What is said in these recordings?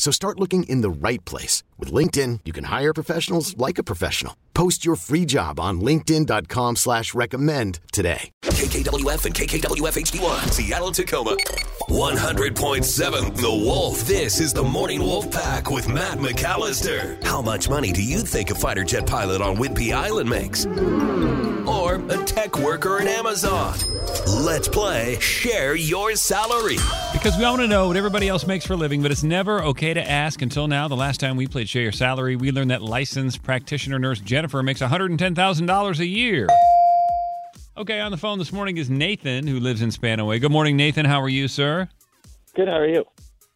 So start looking in the right place. With LinkedIn, you can hire professionals like a professional. Post your free job on linkedin.com slash recommend today. KKWF and KKWF HD1, Seattle, Tacoma. 100.7 The Wolf. This is the Morning Wolf Pack with Matt McAllister. How much money do you think a fighter jet pilot on Whidbey Island makes? Or a tech worker at Amazon? Let's play Share Your Salary. Because we all want to know what everybody else makes for a living, but it's never okay to ask until now. The last time we played Share Your Salary, we learned that licensed practitioner nurse Jennifer makes $110,000 a year. Okay, on the phone this morning is Nathan, who lives in Spanaway. Good morning, Nathan. How are you, sir? Good. How are you?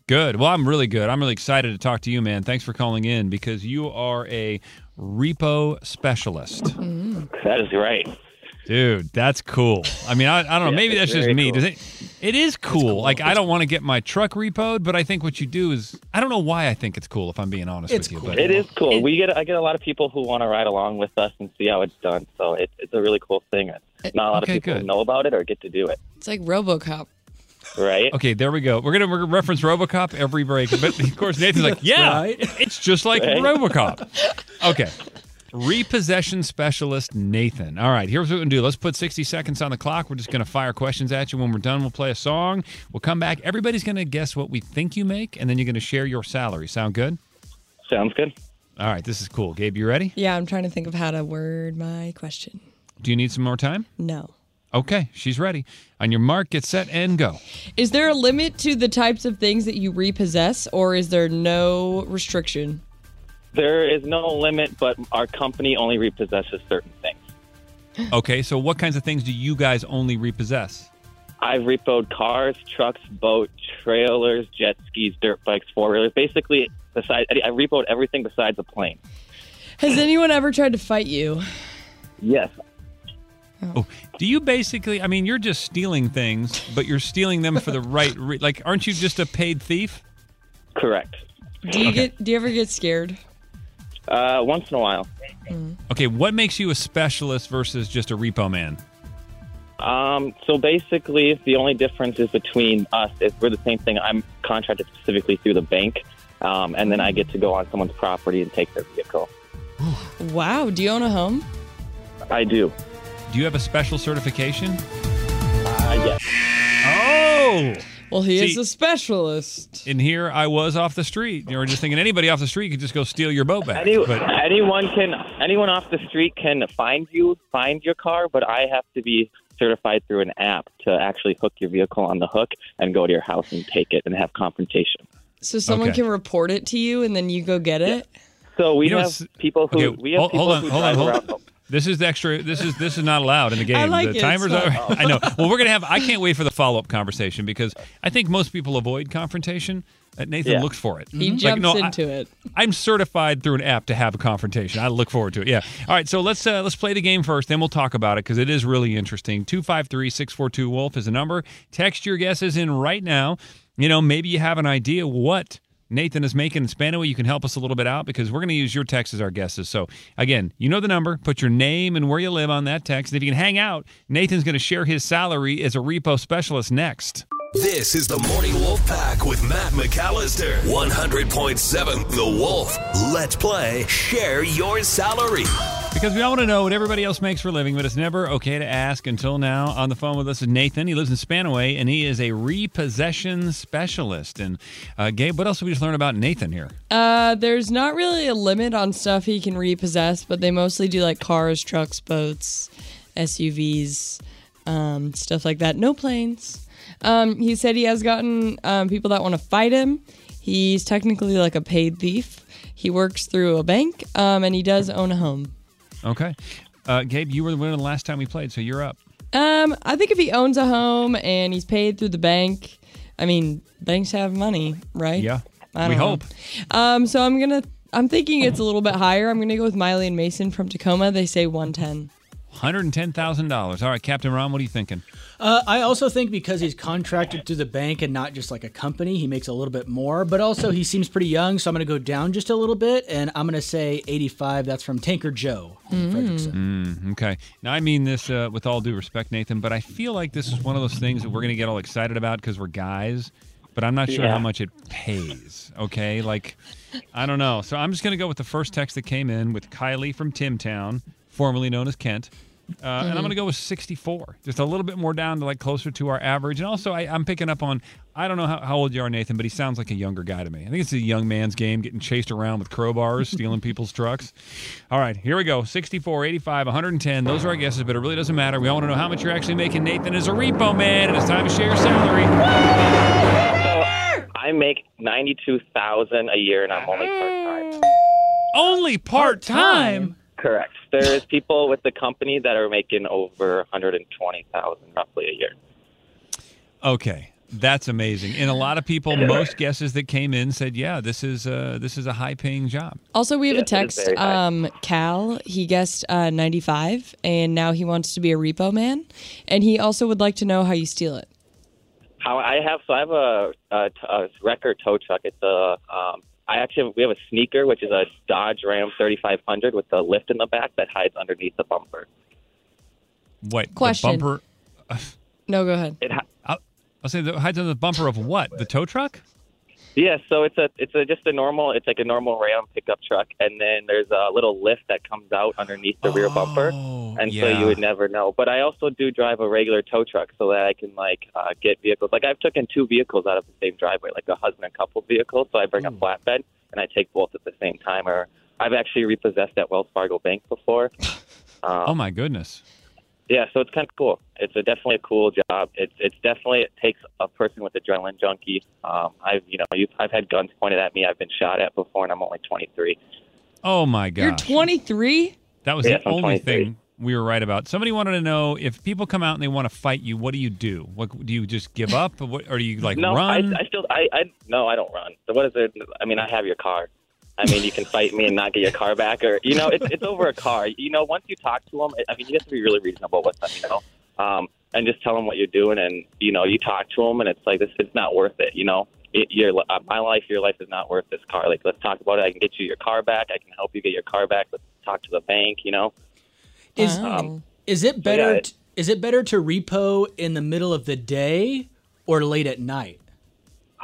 Good. Well, I'm really good. I'm really excited to talk to you, man. Thanks for calling in because you are a repo specialist. Mm-hmm. That is right. Dude, that's cool. I mean, I, I don't know. Yeah, Maybe that's just me. cool. Does it? It is cool. Like, I don't want to get my truck repoed, but I think what you do is, I don't know why I think it's cool. If I'm being honest It's with you, cool. but It is cool. we get I get a lot of people who want to ride along with us and see how it's done. So it, it's a really cool thing. Not a lot Okay, of people good. know about it or get to do it. It's like RoboCop. Right? Okay, there we go. We're gonna, we're gonna reference RoboCop every break, but of course Nathan's like, "Yeah, Right. it's just like Right. RoboCop." Okay, repossession specialist Nathan. All right, here's what we're gonna do. Let's put 60 seconds on the clock. We're just gonna fire questions at you. When we're done, we'll play a song. We'll come back. Everybody's gonna guess what we think you make, and then you're gonna share your salary. Sound good? Sounds good. All right, this is cool. Gabe, you ready? Yeah, I'm trying to think of how to word my question. Do you need some more time? No. Okay, she's ready. On your mark, get set, and go. Is there a limit to the types of things that you repossess, or is there no restriction? There is no limit, but our company only repossesses certain things. Okay, so what kinds of things do you guys only repossess? I've repoed cars, trucks, boat, trailers, jet skis, dirt bikes, four wheelers. Basically, besides I repoed everything besides a plane. Has anyone ever tried to fight you? Yes. Oh, do you basically? I mean, you're just stealing things, but you're stealing them for the right. Re- like, aren't you just a paid thief? Correct. Do you get? Do you ever get scared? Uh, once in a while. Okay, what makes you a specialist versus just a repo man? Um, so basically, the only difference is between us is we're the same thing. I'm contracted specifically through the bank, um, and then I get to go on someone's property and take their vehicle. Wow. Do you own a home? I do. Do you have a special certification? Uh, yes. Oh, Well, he is a specialist. in here I was off the street. You were just thinking anybody off the street could just go steal your boat back. Any, but anyone can anyone off the street can find you, find your car, but I have to be certified through an app to actually hook your vehicle on the hook and go to your house and take it and have confrontation. So someone Okay. can report it to you, and then you go get it. So we You know, have people who okay, we have hold, people hold on, who hold on, drive hold on. Around. This is the extra. This is this is not allowed in the game. I like the it, timers it's are. I know. Well, we're gonna have. I can't wait for the follow up conversation because I think most people avoid confrontation. Uh, Nathan Yeah. looks for it. He Like, jumps no, I- into it. I'm certified through an app to have a confrontation. I look forward to it. Yeah. All right. So let's uh, let's play the game first. Then we'll talk about it because it is really interesting. Two five three six four two Wolf is a number. Text your guesses in right now. You know, maybe you have an idea what Nathan is making in Spanaway. You can help us a little bit out because we're going to use your text as our guesses. So again, you know the number. Put your name and where you live on that text. And if you can hang out, Nathan's going to share his salary as a repo specialist next. This is the Morning Wolf Pack with Matt McAllister. 100.7 The Wolf. Let's play Share Your Salary. Because we all want to know what everybody else makes for a living, but it's never okay to ask until now. On the phone with us is Nathan. He lives in Spanaway, and he is a repossession specialist. And uh, Gabe, what else did we just learn about Nathan here? Uh, there's not really a limit on stuff he can repossess, but they mostly do like cars, trucks, boats, SUVs, um, stuff like that. No planes. Um, he said he has gotten um, people that want to fight him. He's technically like a paid thief. He works through a bank, um, and he does own a home. Okay. Uh, Gabe, you were the winner the last time we played, so you're up. Um, I think if he owns a home and he's paid through the bank, I mean, banks have money, right? Yeah. I we know. hope. Um, so I'm gonna, I'm thinking it's a little bit higher. I'm gonna go with Miley and Mason from Tacoma. They say 110. $110,000. All right, Captain Ron, what are you thinking? Uh, I also think because he's contracted to the bank and not just like a company, he makes a little bit more. But also, he seems pretty young, so I'm going to go down just a little bit, and I'm going to say 85. That's from Tanker Joe in Frederickson. Mm, okay. Now, I mean this uh, with all due respect, Nathan, but I feel like this is one of those things that we're going to get all excited about because we're guys, but I'm not sure Yeah. how much it pays. Okay. Like, I don't know. So I'm just going to go with the first text that came in with Kylie from Timtown, formerly known as Kent. Uh, And I'm going to go with 64, just a little bit more down to like closer to our average. And also, I, I'm picking up on, I don't know how, how old you are, Nathan, but he sounds like a younger guy to me. I think it's a young man's game, getting chased around with crowbars, stealing people's trucks. All right, here we go 64, 85, 110. Those are our guesses, but it really doesn't matter. We all want to know how much you're actually making. Nathan is a repo man, and it's time to share your salary. So I make ninety-two thousand a year, and I'm only part-time. Only part time. Correct. There's people with the company that are making over one hundred and twenty thousand roughly a year. Okay. That's amazing, and a lot of people. Most guesses that came in said, "Yeah, this is uh, this is a high-paying job." Also, we have Yes, a text. Um, Cal, he guessed uh, 95, and now he wants to be a repo man. And he also would like to know how you steal it. How I have so I have a, a, a record tow truck. It's a um, I actually we have a sneaker, which is a Dodge Ram 3500 with a lift in the back that hides underneath the bumper. What the Question. bumper? No, go ahead. It ha- I'll, I'll say the hides on the bumper of what? The tow truck? Yeah, so it's a it's a just a normal it's like a normal Ram pickup truck, and then there's a little lift that comes out underneath the rear bumper, Oh, and so you would never know. But I also do drive a regular tow truck so that I can like uh, get vehicles. Like I've taken two vehicles out of the same driveway, like a husband and couple vehicle. So I bring a flatbed and I take both at the same time. Or I've actually repossessed at Wells Fargo Bank before. Um, Oh my goodness. Yeah, so it's kind of cool. It's a definitely a cool job. It's it's definitely it takes a person with adrenaline junkie. Um, I've you know you've, I've had guns pointed at me. I've been shot at before, and I'm only 23. Oh my god! You're 23? That was Yes, the I'm only thing we were right about. Somebody wanted to know if people come out and they want to fight you, what do you do? What do you just give up, or, what, or do you like no, run? I, I still I, I no I don't run. So what is it? I mean I have your car. I mean you can fight me and not get your car back, or you know it's it's over a car. You know once you talk to them, I mean you have to be really reasonable with them. You know. Um, and just tell them what you're doing, and you know, you talk to them, and it's like this, it's not worth it. You know, it, your uh, my life, your life is not worth this car. Like, let's talk about it. I can get you your car back. I can help you get your car back. Let's talk to the bank. You know, Is Oh. is it better? yeah, it- t- is it better to repo in the middle of the day or late at night?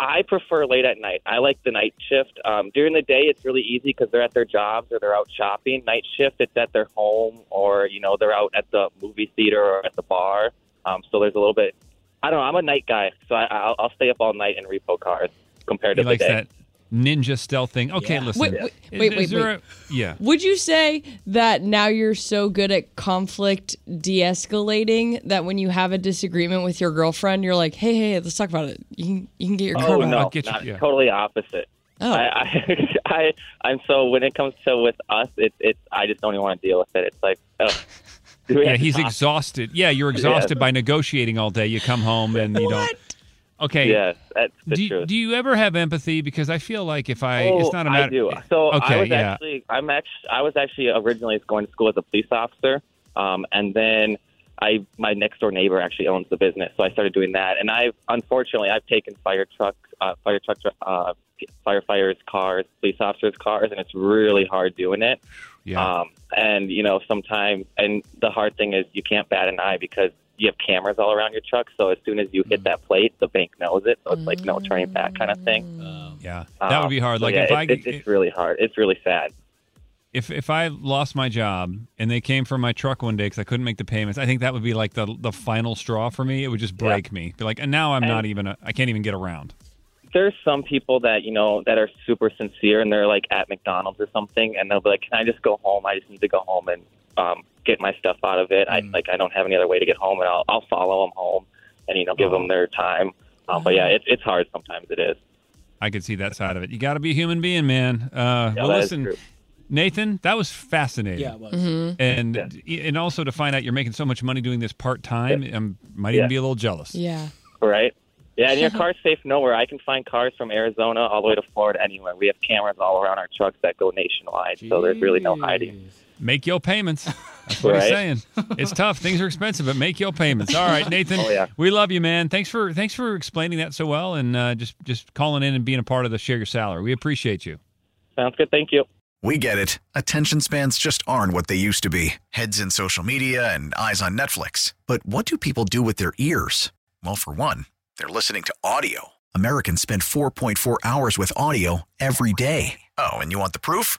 I prefer late at night. I like the night shift. Um, during the day, it's really easy because they're at their jobs or they're out shopping. Night shift, it's at their home or you know they're out at the movie theater or at the bar. Um, so there's a little bit. I don't know. I'm a night guy, so I, I'll, I'll stay up all night and repo cars compared he to the day. that ninja stealth thing. Okay, Yeah. listen. Wait, wait, Is- wait, is wait, there wait. a- yeah. Would you say that now you're so good at conflict de escalating that when you have a disagreement with your girlfriend, you're like, hey, hey, let's talk about it. You can, you can get your oh, car Oh no, I'll get you- yeah. totally opposite. Oh. I, I, I, I'm so when it comes to with us, it's it's I just don't even want to deal with it. It's like, oh. Yeah, he's exhausted. Yeah, you're exhausted by negotiating all day. You come home and you don't. Okay. Yes, that's the Do, truth. do you ever have empathy? Because I feel like if I, Oh, it's not a matter. I do. So okay, I was yeah. actually, I'm actually, I was actually originally going to school as a police officer, um, and then I, my next door neighbor actually owns the business, so I started doing that. And I've, unfortunately, I've taken fire trucks, uh, fire trucks, uh, firefighters' cars, police officers' cars, and it's really hard doing it. yeah. Um, and you know, sometimes, and the hard thing is you can't bat an eye because you have cameras all around your truck. So as soon as you Mm. hit that plate, the bank knows it. So it's like no turning back kind of thing. yeah. That would Um, be hard. so Like yeah, if it, I, it, it's really hard. It's really sad. if if I lost my job and they came for my truck one day because I couldn't make the payments, I think that would be like the the final straw for me. It would just break me. Be like, and now I'm not even. A, I can't even get around. There's some people that you know that are super sincere and they're like at McDonald's or something, and they'll be like, "Can I just go home? I just need to go home and um, get my stuff out of it. I like I don't have any other way to get home, and I'll I'll follow them home and you know give them their time. Um, but yeah, it's it's hard sometimes. It is. I could see that side of it. You got to be a human being, man. Uh, Yeah, well, listen, true. Nathan, that was fascinating. Yeah, it was. And Yeah. and also to find out you're making so much money doing this part time, I might Yeah. even be a little jealous. Yeah. Right. Yeah, and your car's safe nowhere. I can find cars from Arizona all the way to Florida, anywhere. We have cameras all around our trucks that go nationwide, so there's really no hiding. Make your payments. That's what he's Right. saying. It's tough. Things are expensive, but make your payments. All right, Nathan. Oh, yeah. We love you, man. Thanks for thanks for explaining that so well, and uh, just just calling in and being a part of the share your salary. We appreciate you. Sounds good. Thank you. We get it. Attention spans just aren't what they used to be heads in social media and eyes on Netflix. But what do people do with their ears? Well, for one, they're listening to audio. Americans spend 4.4 hours with audio every day. Oh, and you want the proof?